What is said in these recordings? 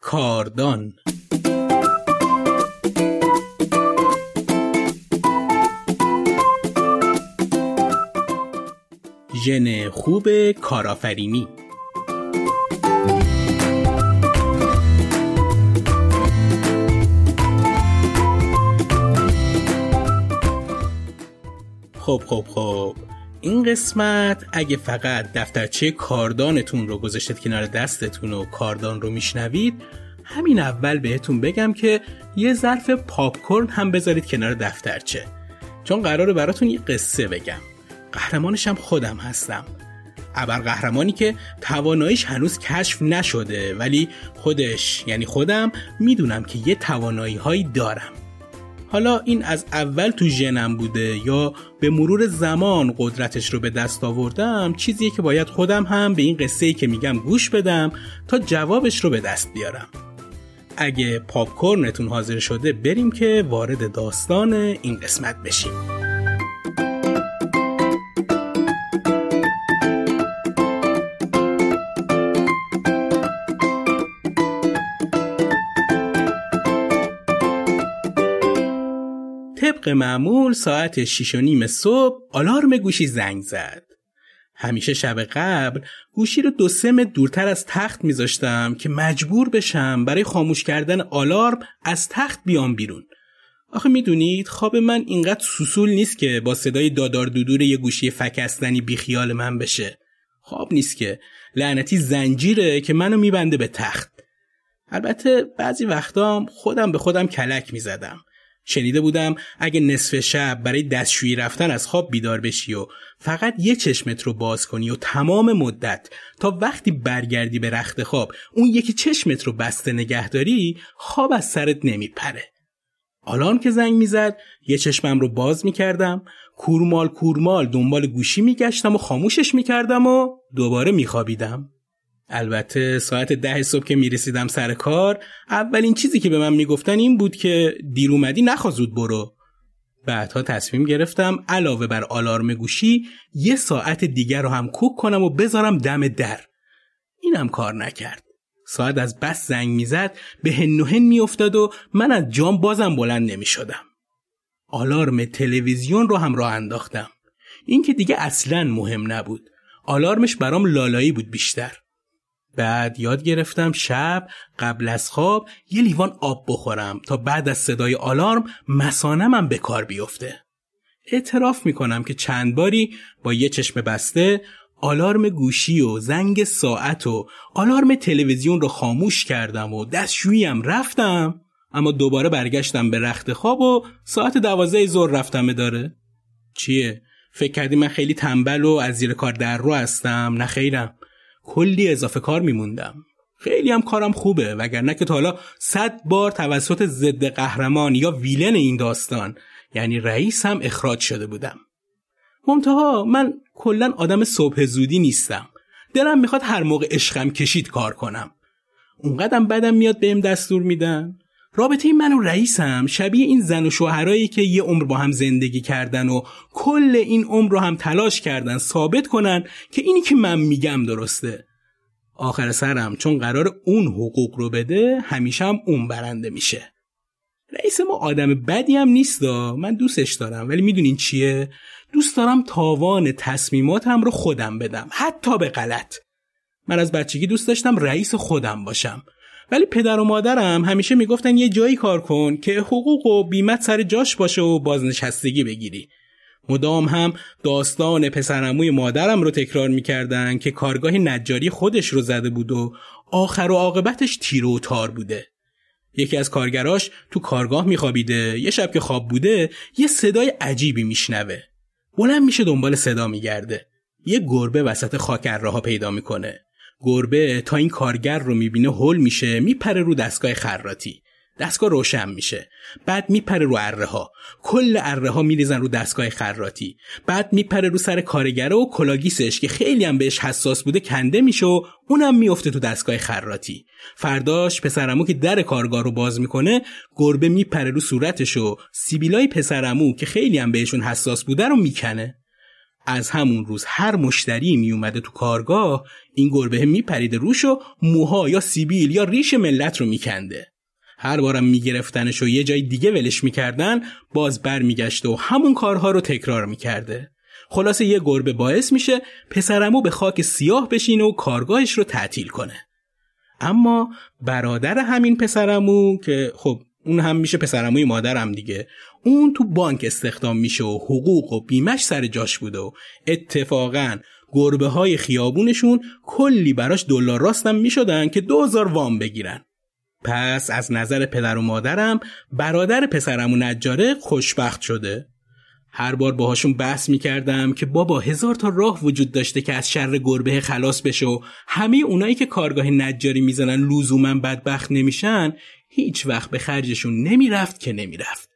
کاردان. ژن خوب کارآفرینی. خب خب خب. این قسمت اگه فقط دفترچه کاردانتون رو گذاشتید کنار دستتون و کاردان رو میشنوید همین اول بهتون بگم که یه ظرف پاپکورن هم بذارید کنار دفترچه. چون قراره براتون یه قصه بگم. قهرمانش هم خودم هستم. ابر قهرمانی که تواناییش هنوز کشف نشده ولی خودش یعنی خودم می‌دونم که یه توانایی هایی دارم. حالا این از اول تو ژنم بوده یا به مرور زمان قدرتش رو به دست آوردم چیزیه که باید خودم هم به این قصه ای که میگم گوش بدم تا جوابش رو به دست بیارم. اگه پاپکورنتون حاضر شده بریم که وارد داستان این قسمت بشیم. طبق معمول ساعت 6 و نیم صبح آلارم گوشی زنگ زد. همیشه شب قبل گوشی رو دو سه دورتر از تخت میذاشتم که مجبور بشم برای خاموش کردن آلارم از تخت بیام بیرون. آخه می‌دونید خواب من اینقدر سوسول نیست که با صدای دادار دودور یه گوشی فکستنی بیخیال من بشه. خواب نیست که لعنتی زنجیره که منو میبنده به تخت. البته بعضی وقتا خودم به خودم کلک می‌زدم. شنیده بودم اگه نصف شب برای دستشویی رفتن از خواب بیدار بشی و فقط یه چشمت رو باز کنی و تمام مدت تا وقتی برگردی به رخت خواب اون یکی چشمت رو بسته نگهداری خواب از سرت نمیپره. آلارم که زنگ می‌زد یه چشمم رو باز می‌کردم کورمال کورمال دنبال گوشی میگشتم و خاموشش می‌کردم و دوباره میخوابیدم. البته ساعت ده صبح که می‌رسیدم سر کار اولین چیزی که به من می‌گفتن این بود که دیر اومدی نخوازود برو. بعدها تصمیم گرفتم علاوه بر آلارم گوشی یه ساعت دیگر رو هم کوک کنم و بذارم دم در. اینم کار نکرد. ساعت از بس زنگ می‌زد به هن و هن میافتاد و من از جام بازم بلند نمی‌شدم. آلارم تلویزیون رو هم راه انداختم. این که دیگه اصلا مهم نبود. آلارمش برام لالایی بود بیشتر. بعد یاد گرفتم شب قبل از خواب یه لیوان آب بخورم تا بعد از صدای آلارم مسانمم به کار بیفته. اعتراف می‌کنم که چند باری با یه چشم بسته آلارم گوشی و زنگ ساعت و آلارم تلویزیون رو خاموش کردم و دستشوییم رفتم اما دوباره برگشتم به رخت خواب و ساعت دوازده ظهر رفتم داره چیه؟ فکر کردی من خیلی تنبل و از زیر کار در رو هستم نه خیرم کلی اضافه کار میموندم. خیلی هم کارم خوبه وگرنه که تا حالا صد بار توسط ضد قهرمان یا ویلن این داستان یعنی رئیس هم اخراج شده بودم. منتها من کلا آدم صبح زودی نیستم. دلم می‌خواد هر موقع عشقم کشید کار کنم. اونقدرم بدم میاد بهم دستور میدن. رابطه این من و رئیسم شبیه این زن و شوهرایی که یه عمر با هم زندگی کردن و کل این عمر رو هم تلاش کردن ثابت کنن که اینی که من میگم درسته. آخر سرم چون قرار اون حقوق رو بده همیشه هم اون برنده میشه. رئیس ما آدم بدی هم نیست من دوستش دارم ولی می‌دونین چیه؟ دوست دارم تاوان تصمیماتم رو خودم بدم حتی به غلط. من از بچگی دوست داشتم رئیس خودم باشم. ولی پدر و مادرم همیشه می‌گفتن یه جایی کار کن که حقوق و بیمت سر جاش باشه و بازنشستگی بگیری. مدام هم داستان پسرموی مادرم رو تکرار می‌کردن که کارگاه نجاری خودش رو زده بود و آخر و عاقبتش تیر و تار بوده. یکی از کارگراش تو کارگاه میخوابیده یه شب که خواب بوده یه صدای عجیبی میشنوه. بلند میشه دنبال صدا میگرده. یه گربه وسط خاک ها پیدا می‌کنه. گربه تا این کارگر رو می‌بینه هول میشه میپره رو دستگاه خراتی دستگاه روشن میشه. بعد میپره رو اره ها کل اره ها میریزن رو دستگاه خراتی بعد میپره رو سر کارگره و کلاگیسش که خیلی هم بهش حساس بوده کنده میشه و اونم میفته تو دستگاه خراتی فرداش پسرمو که در کارگاه رو باز می‌کنه گربه میپره رو صورتش و سیبیلای پسرمو که خیلی هم بهشون حساس بوده رو می‌کنه. از همون روز هر مشتری می اومده تو کارگاه این گربه میپریده روش و موها یا سیبیل یا ریش ملت رو میکنده. هر بارم میگرفتنش و یه جای دیگه ولش می‌کردن باز برمیگشته و همون کارها رو تکرار می‌کرده. خلاصه یه گربه باعث میشه پسرمو به خاک سیاه بشینه و کارگاهش رو تعطیل کنه. اما برادر همین پسرمو که خب اون هم میشه پسرموی مادرم دیگه. اون تو بانک استخدام میشه و حقوق و بیمش سر جاش بوده و اتفاقا گربه های خیابونشون کلی براش دلار راستم می‌شدن که دوزار وام بگیرن. پس از نظر پدر و مادرم برادر پسرم نجاره خوشبخت شده. هر بار باهاشون بحث می‌کردم که بابا هزار تا راه وجود داشته که از شر گربه خلاص بشه و همه اونایی که کارگاه نجاری می‌زنن لزوما بدبخت نمیشن هیچ وقت به خرجشون نمی‌رفت که نمی‌رفت.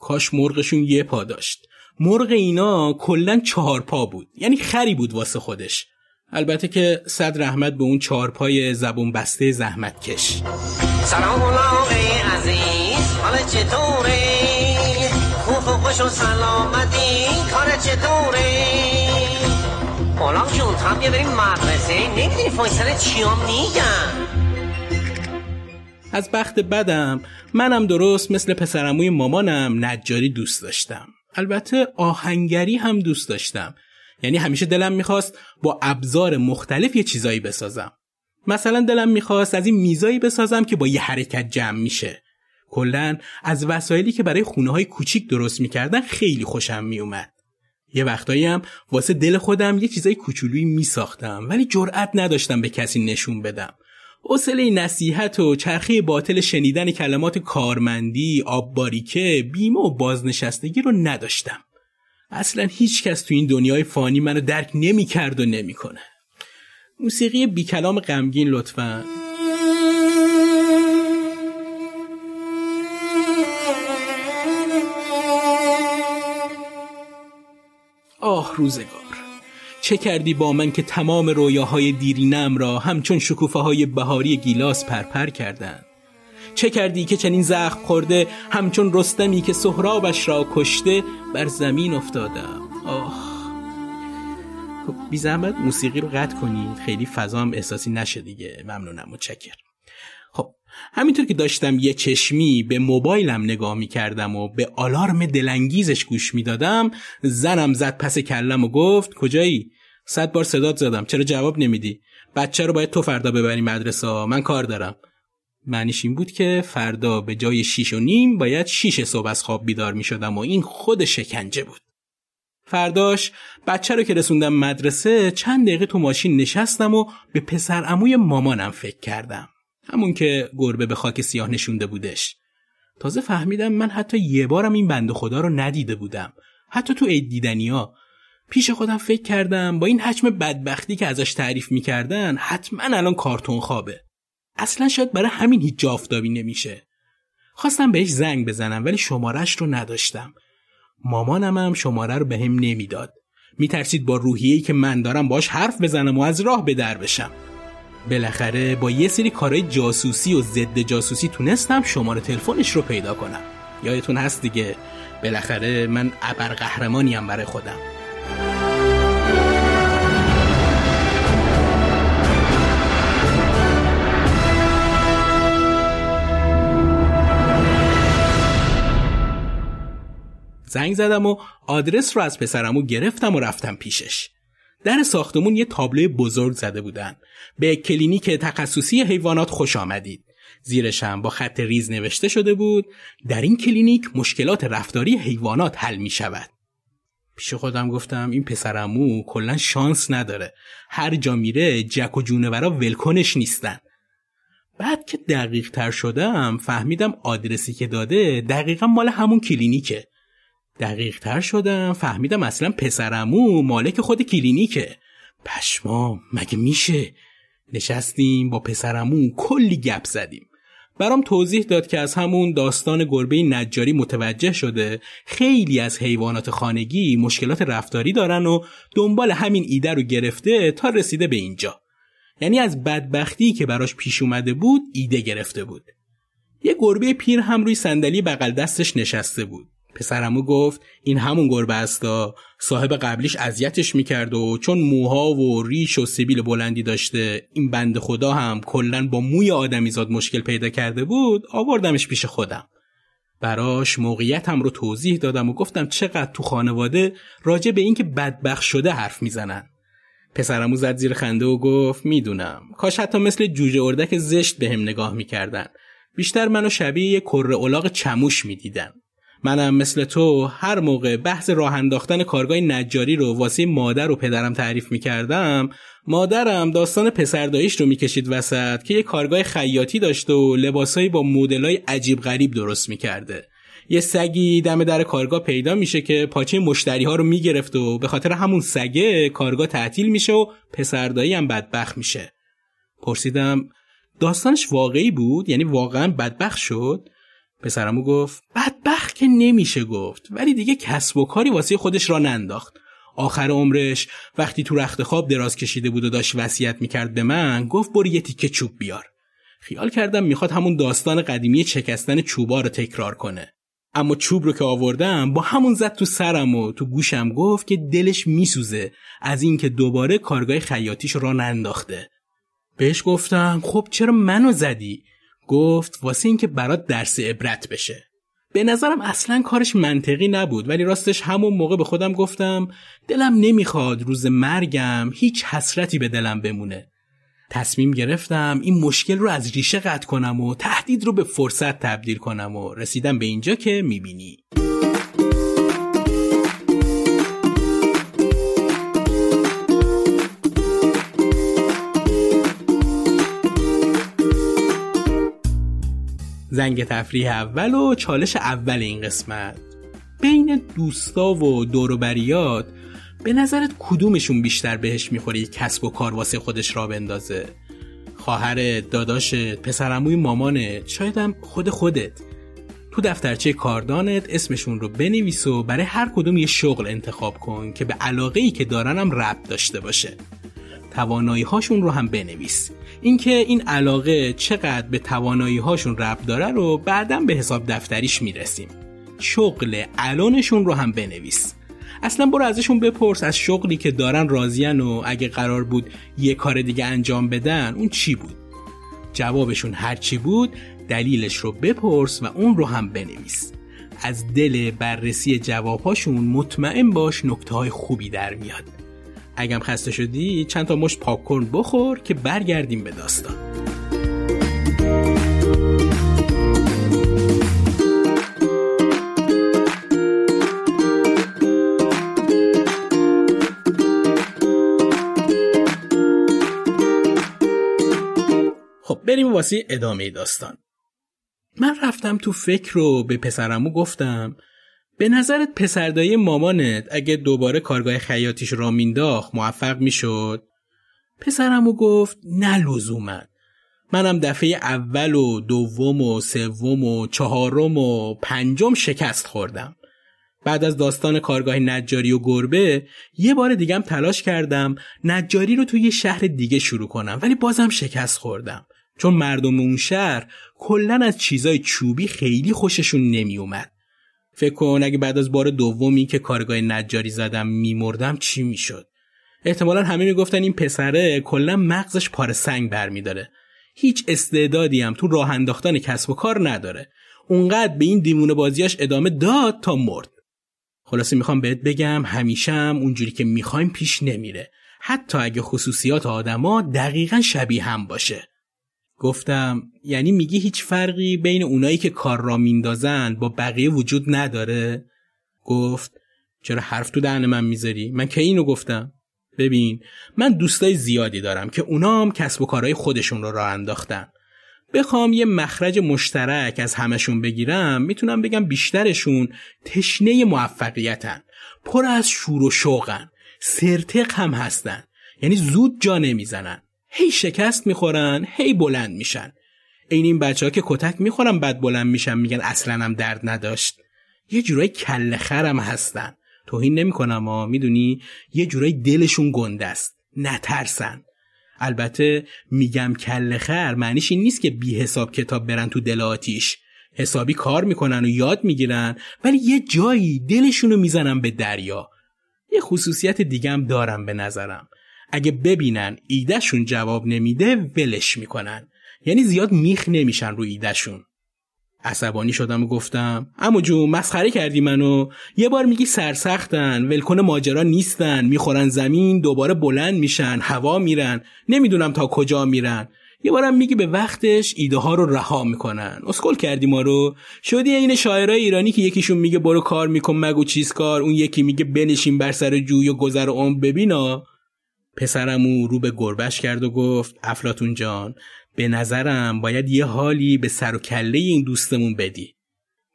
کاش مرغشون یه پا داشت. مرغ اینا کلا چهار پا بود. یعنی خری بود واسه خودش. البته که صد رحمت به اون چهار پای زبون بسته زحمت کش. سلام عزیز. حال چطوره؟ خوب خوش و سلامتی. کار چطوره؟ غلام جون تا بیا بریم مدرسه. نمی‌دونی فایسر چیام میگن. از بخت بدم منم درست مثل پسرموی مامانم نجاری دوست داشتم. البته آهنگری هم دوست داشتم. یعنی همیشه دلم می‌خواست با ابزار مختلف یه چیزایی بسازم. مثلا دلم می‌خواست از این میزایی بسازم که با یه حرکت جمع میشه. کلا از وسایلی که برای خونه های کوچیک درست می‌کردن خیلی خوشم میومد یه وقتایی هم واسه دل خودم یه چیزای کوچولویی میساختم ولی جرأت نداشتم به کسی نشون بدم. حوصله نصیحت و چرخه باطل شنیدن کلمات کارمندی، آبباریکه، بیمه و بازنشستگی رو نداشتم. اصلا هیچ کس تو این دنیای فانی منو درک نمی کرد و نمی‌کنه. موسیقی بی کلام غمگین لطفا آه روزگار چه کردی با من که تمام رویاهای دیرینم را همچون شکوفه های بهاری گیلاس پرپر کردند؟ چه کردی که چنین زخم خورده همچون رستمی که سهرابش را کشته بر زمین افتادم آه. خب بی زحمت موسیقی رو قطع کنید خیلی فضام احساسی نشه دیگه. ممنونم. متشکر خب همینطور که داشتم یه چشمی به موبایلم نگاه می کردم و به آلارم دلانگیزش گوش می دادم زنم زد پس کلم و گفت کجایی؟ صد بار صدات زدم چرا جواب نمیدی؟ بچه رو باید تو فردا ببری مدرسه من کار دارم. معنیش این بود که فردا به جای شیش و نیم باید شیش صبح از خواب بیدار می شدم و این خود شکنجه بود. فرداش بچه رو که رسوندم مدرسه چند دقیقه تو ماشین نشستم و به پسر اموی مامانم فکر کردم. همون که گربه به خاک سیاه نشونده بودش. تازه فهمیدم من حتی یه بارم این بند خدا رو ندیده بودم. حتی تو عید دیدنی ها پیش خودم فکر کردم با این حجم بدبختی که ازش تعریف می‌کردن حتما الان کارتون خوابه. اصلا شاید برای همین هیچ جافتابی نمیشه. خواستم بهش زنگ بزنم ولی شمارش رو نداشتم. مامانم هم شماره رو بهم به نمی‌داد. میترسید با روحیه‌ای که من دارم باش حرف بزنم و از راه به در بشم. بالاخره با یه سری کارهای جاسوسی و ضد جاسوسی تونستم شماره تلفنش رو پیدا کنم. یادتون هست دیگه بالاخره من ابرقهرمانیم برای خودم. زنگ زدم و آدرس رو از پسرعمو گرفتم و رفتم پیشش. در ساختمون یه تابلوی بزرگ زده بودن. به کلینیک تخصصی حیوانات خوش آمدید. زیرش هم با خط ریز نوشته شده بود در این کلینیک مشکلات رفتاری حیوانات حل می شود. پیش خودم گفتم این پسرعمو کلا شانس نداره. هر جا میره جک و جونورا ولکنش نیستن. بعد که دقیق تر شدم فهمیدم آدرسی که داده دقیقا مال همون کلینیکه. دقیق تر شدم فهمیدم اصلا پسرمو مالک خود کلینیکه. پشما مگه میشه؟ نشستیم با پسرمو کلی گپ زدیم. برام توضیح داد که از همون داستان گربه نجاری متوجه شده خیلی از حیوانات خانگی مشکلات رفتاری دارن و دنبال همین ایده رو گرفته تا رسیده به اینجا. یعنی از بدبختی که براش پیش اومده بود ایده گرفته بود. یه گربه پیر هم روی صندلی بغل دستش نشسته بود. پسرمو گفت این همون گربه استا صاحب قبلیش اذیتش می‌کرد و چون موها و ریش و سیبیل بلندی داشته این بند خدا هم کلا با موی آدمیزاد مشکل پیدا کرده بود آوردمش پیش خودم. براش موقعیتم رو توضیح دادم و گفتم چقدر تو خانواده راجع به اینکه بدبخ شده حرف می‌زنن. پسرمو زد زیر خنده و گفت می‌دونم. کاش حتی مثل جوجه اردک زشت بهم به نگاه می‌کردن. بیشتر منو شبیه یه کره الاغ چموش می‌دیدن. منم مثل تو هر موقع بحث راه انداختن کارگاه نجاری رو واسه مادر و پدرم تعریف می‌کردم مادرم داستان پسرداییش رو می‌کشید وسط که یه کارگاه خیاطی داشته و لباسایی با مدلای عجیب غریب درست می‌کرده. یه سگی دم در کارگاه پیدا میشه که پاچه مشتری ها رو می‌گرفت و به خاطر همون سگه کارگاه تعطیل میشه و پسردایی هم بدبخت میشه. پرسیدم داستانش واقعی بود؟ یعنی واقعا بدبخت شد؟ پسرمو گفت بدبخت که نمیشه گفت ولی دیگه کسب و کاری واسه خودش را ننداخت. آخر عمرش وقتی تو رخت خواب دراز کشیده بود و داشت وصیت می‌کرد به من گفت برو یه تیکه چوب بیار. خیال کردم می‌خواد همون داستان قدیمی چکستن چوبا رو تکرار کنه. اما چوب رو که آوردم با همون زد تو سرم و تو گوشم گفت که دلش میسوزه از اینکه دوباره کارگاه خیاطیش را ننداخته. بهش گفتم خب چرا منو زدی؟ گفت واسه اینکه برات درس عبرت بشه. به نظرم اصلا کارش منطقی نبود ولی راستش همون موقع به خودم گفتم دلم نمی‌خواد روز مرگم هیچ حسرتی به دلم بمونه. تصمیم گرفتم این مشکل رو از ریشه قطع کنم و تهدید رو به فرصت تبدیل کنم و رسیدم به اینجا که می‌بینی. زنگ تفریح اول و چالش اول این قسمت. بین دوستا و دوروبریات به نظرت کدومشون بیشتر بهش می‌خوره کسب و کار واسه خودش را بندازه؟ خواهر داداشت پسرموی مامانت شایدم خود خودت. تو دفترچه کاردانت اسمشون رو بنویس و برای هر کدوم یه شغل انتخاب کن که به علاقه ای که دارنم ربط داشته باشه. توانایی هاشون رو هم بنویس. اینکه این علاقه چقدر به توانایی هاشون ربط داره رو بعدا به حساب دفتریش می‌رسیم. شغل الانشون رو هم بنویس. اصلا برو ازشون بپرس از شغلی که دارن راضین و اگه قرار بود یه کار دیگه انجام بدن اون چی بود؟ جوابشون هرچی بود دلیلش رو بپرس و اون رو هم بنویس. از دل بررسی جوابهاشون مطمئن باش نکته های خوبی در میاد. اگم خسته شدی چند تا مشت پاپ بخور که برگردیم به داستان. خب بریم واسه ادامه داستان. من رفتم تو فکر رو به پسرمو گفتم به نظرت پسردایی مامانت اگه دوباره کارگاه خیاطیش را مینداخت موفق می‌شد؟ پسرمو گفت نه لزوما. منم دفعه اول و دوم و سوم و چهارم و پنجم شکست خوردم. بعد از داستان کارگاه نجاری و گربه یه بار دیگم تلاش کردم نجاری رو توی یه شهر دیگه شروع کنم ولی بازم شکست خوردم. چون مردم اون شهر کلا از چیزای چوبی خیلی خوششون نمیومد. فکر کن اگه بعد از بار دومی که کارگاه نجاری زدم میمردم چی می‌شد؟ احتمالا همه می‌گفتن این پسره کلا مغزش پاره سنگ برمیداره. هیچ استعدادی هم تو راه انداختن کسب و کار نداره. اونقدر به این دیمونه بازیاش ادامه داد تا مرد. خلاصه می‌خوام بهت بگم همیشه هم اونجوری که می‌خوایم پیش نمیره. حتی اگه خصوصیات آدما دقیقا شبیه هم باشه. گفتم یعنی میگی هیچ فرقی بین اونایی که کار را میندازن با بقیه وجود نداره؟ گفت چرا حرف تو دهن من می‌ذاری؟ من که اینو گفتم؟ ببین من دوستای زیادی دارم که اونام کسب و کارهای خودشون رو راه انداختن. بخوام یه مخرج مشترک از همشون بگیرم می‌تونم بگم بیشترشون تشنه موفقیتن. پر از شور و شوقن. سرتق هم هستن. یعنی زود جا نمی‌زنن. هی شکست می‌خورن هی بلند میشن. این این بچه ها که کتک می‌خورن بعد بلند میشن میگن اصلا هم درد نداشت. یه جورای کل خرم هستن. توهین نمی‌کنم ها می‌دونی؟ یه جورای دلشون گنده است. نترسن. البته میگم کل خر معنیش این نیست که بی حساب کتاب برن تو دل آتیش. حسابی کار می‌کنن و یاد می‌گیرن ولی یه جایی دلشونو می‌زنن به دریا. یه خصوصیت دیگم دارم به نظرم. اگه ببینن ایدهشون جواب نمیده ولش می‌کنن. یعنی زیاد میخ نمیشن رو ایدهشون. عصبانی شدم و گفتم اما جون مسخره کردی منو. یه بار میگی سرسختن ولکن ماجرا نیستن. می‌خورن زمین دوباره بلند میشن هوا میرن. نمی‌دونم تا کجا میرن. یه بارم میگی به وقتش ایده ها رو رها می‌کنن. اسکل کردی ما رو. شدی این شاعرای ایرانی که یکیشون میگه برو کار میکن مگو چیز کار. اون یکی میگه بنشین بر سر جوی و گذر عمر ببینا. پسرمو رو به گربش کرد و گفت افلاتون جان به نظرم باید یه حالی به سر و کله این دوستمون بدی.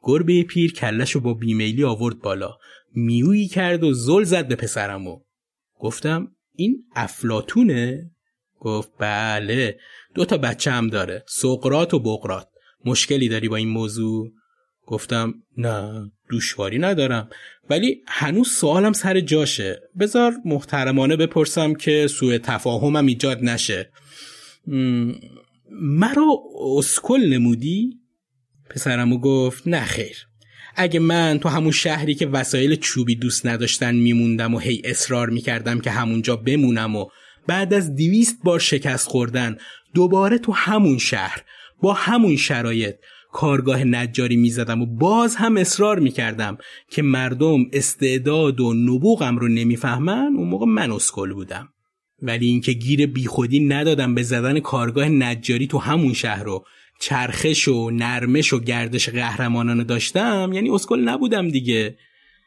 گربه پیر کلش با بیمیلی آورد بالا. میویی کرد و زل زد به پسرمو گفتم این افلاتونه گفت بله دو تا بچه هم داره سقرات و بقرات مشکلی داری با این موضوع؟ گفتم نه. دوشواری ندارم. ولی هنوز سوالم سر جاشه. بذار محترمانه بپرسم که سوء تفاهمم ایجاد نشه. مرا اسکل نمودی؟ پسرمو گفت نه خیر. اگه من تو همون شهری که وسایل چوبی دوست نداشتن میموندم و هی اصرار می‌کردم که همونجا بمونم و بعد از دیویست بار شکست خوردن دوباره تو همون شهر با همون شرایط کارگاه نجاری می‌زدم و باز هم اصرار می‌کردم که مردم استعداد و نبوغم رو نمی‌فهمن اون موقع من اسکل بودم. ولی اینکه گیر بیخودی ندادم به زدن کارگاه نجاری تو همون شهر رو چرخش و نرمش و گردش قهرمانانه داشتم یعنی اسکل نبودم دیگه.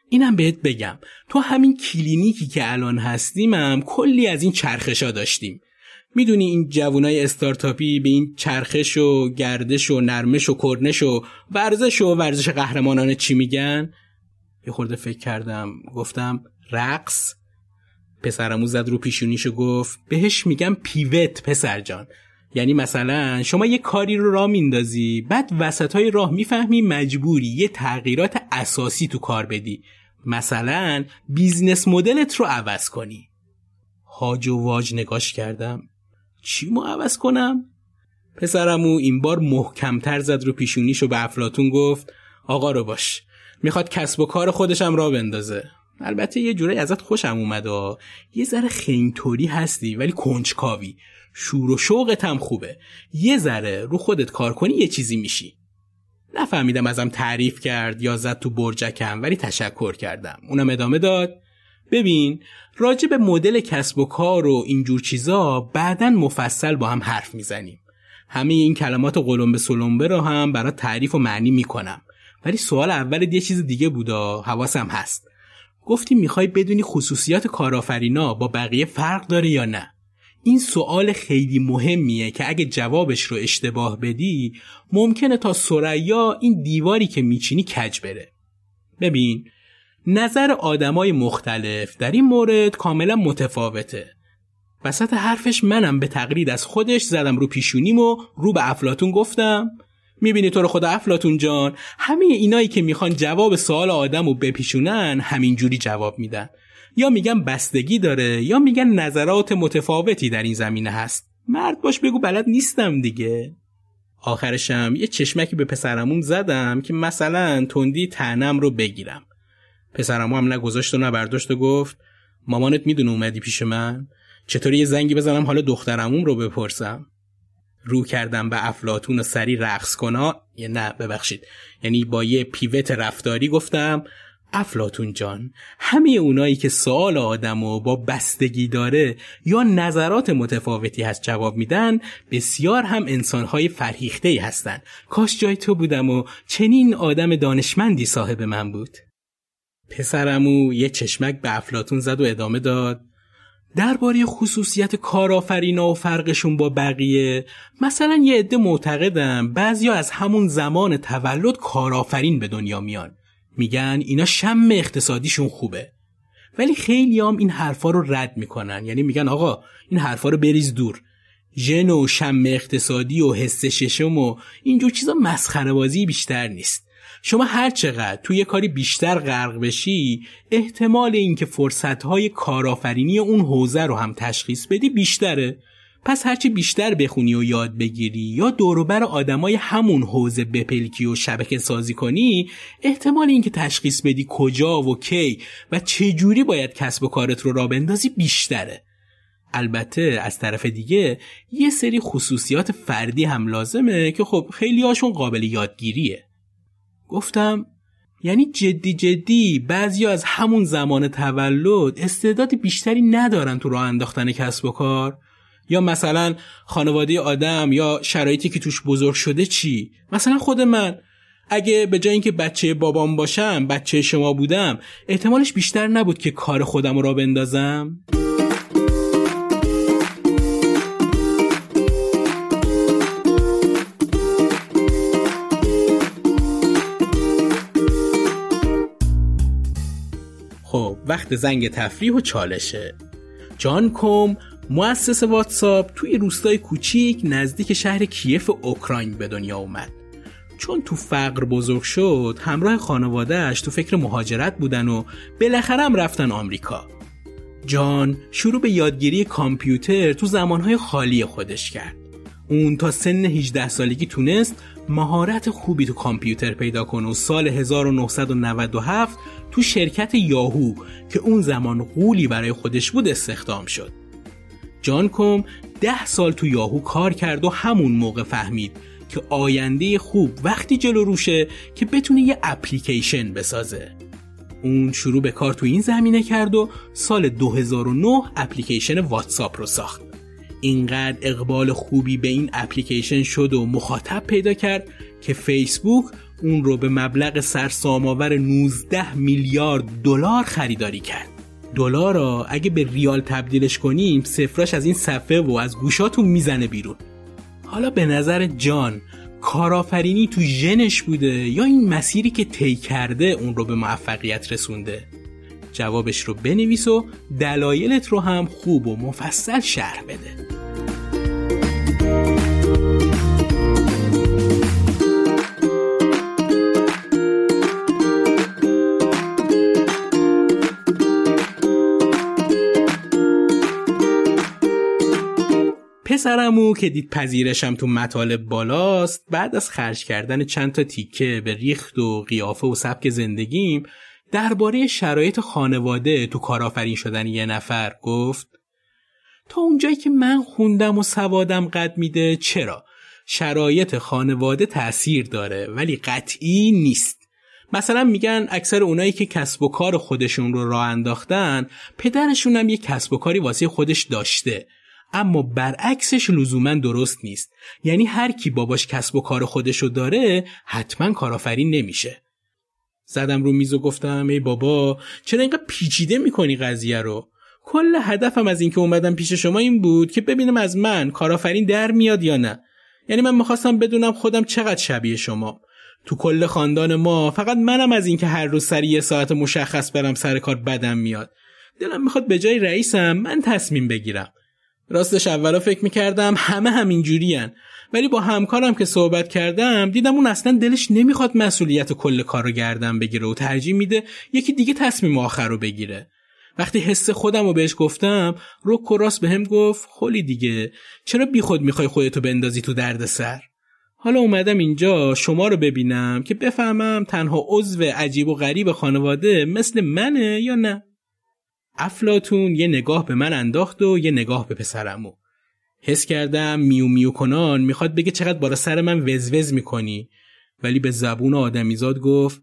اینم بهت بگم تو همین کلینیکی که الان هستیم هم کلی از این چرخشا داشتیم. می‌دونی این جوونای استارتاپی به این چرخش و گردش و نرمش و کرنش و ورزش و ورزش قهرمانانه چی میگن؟ یه خورده فکر کردم. گفتم رقص. پسرعمو زد رو پیشونیش و گفت بهش میگم pivot پسر جان. یعنی مثلا شما یه کاری رو راه میندازی بعد وسط های راه می‌فهمی مجبوری یه تغییرات اساسی تو کار بدی. مثلا business model ت رو عوض کنی. هاج و واج نگاش کردم. چی مو عوض کنم؟ پسرمو این بار محکمتر زد رو پیشونیش و به افلاتون گفت آقا رو باش می‌خواد کسب و کار خودشم را بندازه. البته یه جورایی ازت خوشم اومد و یه ذره خینطوری هستی ولی کنجکاوی. شور و شوقت هم خوبه. یه ذره رو خودت کار کنی یه چیزی میشی. نفهمیدم ازم تعریف کرد یا زد تو برجکم ولی تشکر کردم. اونم ادامه داد. ببین راجع به مدل کسب و کار و اینجور چیزا بعدا مفصل با هم حرف می‌زنیم. همه این کلمات قلمبه سلمبه رو هم برای تعریف و معنی می‌کنم. ولی سوال اول یه چیز دیگه بودا حواسم هست. گفتی می‌خوای بدونی خصوصیات کارآفرینا با بقیه فرق داره یا نه؟ این سوال خیلی مهمیه که اگه جوابش رو اشتباه بدی ممکنه تا سریا این دیواری که میچینی کج بره. ببین نظر آدمای مختلف در این مورد کاملا متفاوته. وسط حرفش منم به تقلید از خودش زدم رو پیشونیم و رو به افلاتون گفتم. می‌بینی تو رو خدا افلاتون جان همه اینایی که می‌خوان جواب سوال آدم رو بپیشونن همینجوری جواب میدن. یا میگن بستگی داره یا میگن نظرات متفاوتی در این زمینه هست. مرد باش بگو بلد نیستم دیگه. آخرشم یه چشمکی به پسرمون زدم که مثلا تندی تنم رو بگیرم. پسرمو هم نگذاشت و نبرداشت و گفت مامانت می‌دونه اومدی پیش من. چطوری یه زنگی بزنم حالا دخترموم رو بپرسم؟ رو کردم به افلاتون و سری رقص کنا. یه نه ببخشید. یعنی با یه پیوت رفتاری گفتم افلاتون جان همه اونایی که سوال آدم و با بستگی داره یا نظرات متفاوتی هست جواب میدن بسیار هم انسانهای فرهیخته هستن. کاش جای تو بودم و چنین آدم دانشمندی صاحب من بود. پسرمو یه چشمک به افلاتون زد و ادامه داد. درباره خصوصیت کارآفرینا و فرقشون با بقیه مثلا یه عده معتقدن بعضیا از همون زمان تولد کارآفرین به دنیا میان. میگن اینا شم اقتصادیشون خوبه. ولی خیلی هم این حرفا رو رد می‌کنن. یعنی میگن آقا این حرفا رو بریز دور. ژن و شم اقتصادی و حس ششم و اینجور چیزا مسخره بازی بیشتر نیست. شما هر چقدر توی کاری بیشتر غرق بشی احتمال اینکه فرصتهای کارآفرینی اون حوزه رو هم تشخیص بدی بیشتره. پس هرچی بیشتر بخونی و یاد بگیری یا دوروبر آدمای همون حوزه بپلکی و شبکه سازی کنی احتمال اینکه تشخیص بدی کجا و کی و چه جوری باید کسب و کارت رو را بندازی بیشتره. البته از طرف دیگه یه سری خصوصیات فردی هم لازمه که خب خیلی هاشون قابل یادگیریه. گفتم یعنی جدی جدی بعضی از همون زمان تولد استعداد بیشتری ندارن تو راه انداختن کسب و کار؟ یا مثلا خانواده آدم یا شرایطی که توش بزرگ شده چی؟ مثلا خود من اگه به جای اینکه بچه بابام باشم بچه شما بودم احتمالش بیشتر نبود که کار خودم را بندازم؟ وقت زنگ تفریح و چالشه. جان کوم مؤسس واتساپ توی روستای کوچیک نزدیک شهر کیف اوکراین به دنیا اومد. چون تو فقر بزرگ شد همراه خانوادهش تو فکر مهاجرت بودن و بالاخره هم رفتن آمریکا. جان شروع به یادگیری کامپیوتر تو زمانهای خالی خودش کرد. اون تا سن 18 سالگی تونست مهارت خوبی تو کامپیوتر پیدا کنه و سال 1997 تو شرکت یاهو که اون زمان قولی برای خودش بود استخدام شد. جان کوم ده سال تو یاهو کار کرد و همون موقع فهمید که آینده خوب وقتی جلو روشه که بتونه یه اپلیکیشن بسازه. اون شروع به کار تو این زمینه کرد و سال 2009 اپلیکیشن واتساپ رو ساخت. اینقدر اقبال خوبی به این اپلیکیشن شد و مخاطب پیدا کرد که فیسبوک اون رو به مبلغ سرسام‌آور 19 میلیارد دلار خریداری کرد. دلار را اگه به ریال تبدیلش کنیم سفراش از این صفحه و از گوشاتون می‌زنه بیرون. حالا به نظر جان کارآفرینی تو ژنش بوده یا این مسیری که طی کرده اون رو به موفقیت رسونده؟ جوابش رو بنویس و دلایلت رو هم خوب و مفصل شرح بده. پسرمو که دید پذیرشم تو مطالب بالاست بعد از خرج کردن چند تا تیکه به ریخت و قیافه و سبک زندگیم درباره شرایط خانواده تو کارآفرین شدن یه نفر گفت تا اونجایی که من خوندم و سوادم قد میده چرا؟ شرایط خانواده تأثیر داره ولی قطعی نیست. مثلا میگن اکثر اونایی که کسب و کار خودشون رو راه انداختن پدرشون هم یه کسب و کاری واسه خودش داشته. اما برعکسش لزوما درست نیست. یعنی هر کی باباش کسب و کار خودشو داره حتما کارآفرین نمیشه. زدم رو میز و گفتم ای بابا چرا اینقدر پیچیده می‌کنی قضیه رو؟ کل هدفم از اینکه اومدم پیش شما این بود که ببینم از من کارآفرین در میاد یا نه. یعنی من می‌خواستم بدونم خودم چقدر شبیه شما. تو کل خاندان ما فقط منم از اینکه هر روز سری یه ساعت مشخص برم سر کار بدم میاد. دلم می‌خواد به جای رئیسم من تصمیم بگیرم. راستش اولا فکر می‌کردم همه همین جورین. ولی با همکارم که صحبت کردم دیدم اون اصلا دلش نمی‌خواد مسئولیت کل کار رو گردن بگیره و ترجیح میده یکی دیگه تصمیم آخر رو بگیره. وقتی حس خودم رو بهش گفتم روک و راست به هم گفت خلی دیگه چرا بی خود می‌خوای خودتو بندازی تو درد سر؟ حالا اومدم اینجا شما رو ببینم که بفهمم تنها عضو عجیب و غریب خانواده مثل منه یا نه. افلاتون یه نگاه به من انداخت و یه نگاه به پسرمو حس کردم میو میو کنان می‌خواد بگه چقدر بالا سر من وزوز می‌کنی. ولی به زبون آدمیزاد گفت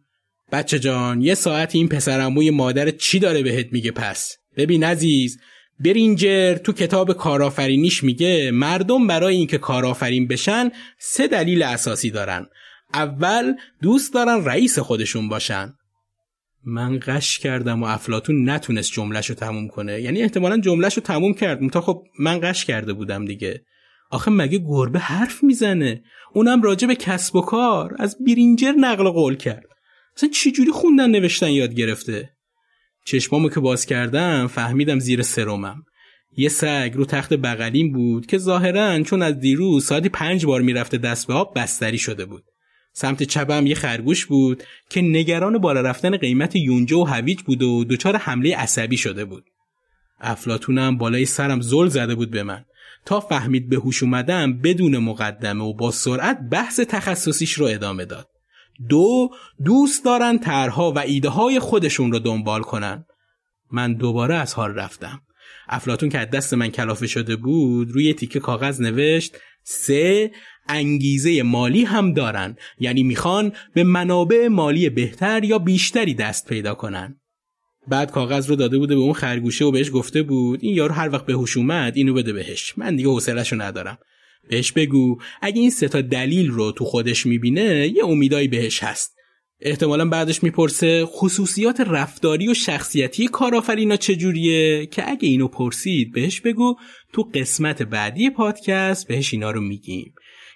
بچه جان یه ساعت این پسرموی مادر چی داره بهت میگه پس؟ ببین عزیز برینجر تو کتاب کارآفرینیش میگه مردم برای اینکه کارآفرین بشن سه دلیل اساسی دارن. اول دوست دارن رئیس خودشون باشن. من قش کردم و افلاتون نتونست جملهش رو تموم کنه. یعنی احتمالا جملهش رو تموم کرد. تا خب من قش کرده بودم دیگه. آخه مگه گربه حرف می‌زنه؟ اونم راجع به کسب و کار. از برینجر نقل قول کرد. اصلا چجوری خوندن نوشتن یاد گرفته؟ چشمامو که باز کردم فهمیدم زیر سرمم یه سگ رو تخت بغلیم بود که ظاهرا چون از دیروز ساعتی پنج بار می‌رفته دست به آب بستری شده بود. سمت چپم یه خرگوش بود که نگران بالا رفتن قیمت یونجه و هویج بود و دچار حمله عصبی شده بود. افلاتونم بالای سرم زل زده بود به من. تا فهمید به هوش اومدم بدون مقدمه و با سرعت بحث تخصصیش رو ادامه داد. دو دوست دارن طرحها و ایده های خودشون رو دنبال کنن. من دوباره از حال رفتم. افلاتون که از دست من کلافه شده بود روی تیکه کاغذ نوشت سه انگیزه مالی هم دارن. یعنی می‌خوان به منابع مالی بهتر یا بیشتری دست پیدا کنن. بعد کاغذ رو داده بوده به اون خرگوشه و بهش گفته بود این یارو هر وقت به هوش اومد اینو بده بهش. من دیگه حوصله‌شو ندارم. بهش بگو اگه این سه تا دلیل رو تو خودش می‌بینه یه امیدایی بهش هست. احتمالا بعدش می‌پرسه خصوصیات رفتاری و شخصیتی کارآفرینا چجوریه؟ که اگه اینو پرسید بهش بگو. تو قسمت بعدی پادکست بهش اینا رو میگیم.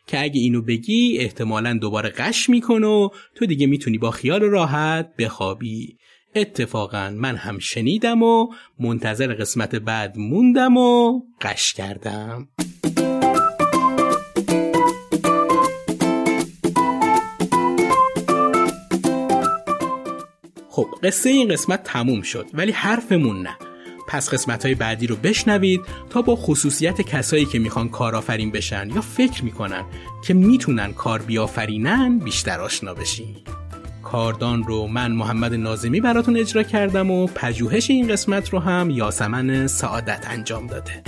که اگه اینو بگی احتمالا دوباره قش می‌کنه و تو دیگه می‌تونی با خیال راحت بخوابی. اتفاقا من هم شنیدم و منتظر قسمت بعد موندم و قش کردم. خب قصه این قسمت تموم شد ولی حرفمون نه. پس قسمت های بعدی رو بشنوید تا با خصوصیت کسایی که می‌خوان کارآفرین بشن یا فکر می‌کنن که می‌تونن کار بیافرینن بیشتر آشنا بشین. کاردان رو من محمد نازمی براتون اجرا کردم و پژوهش این قسمت رو هم یاسمن سعادت انجام داده.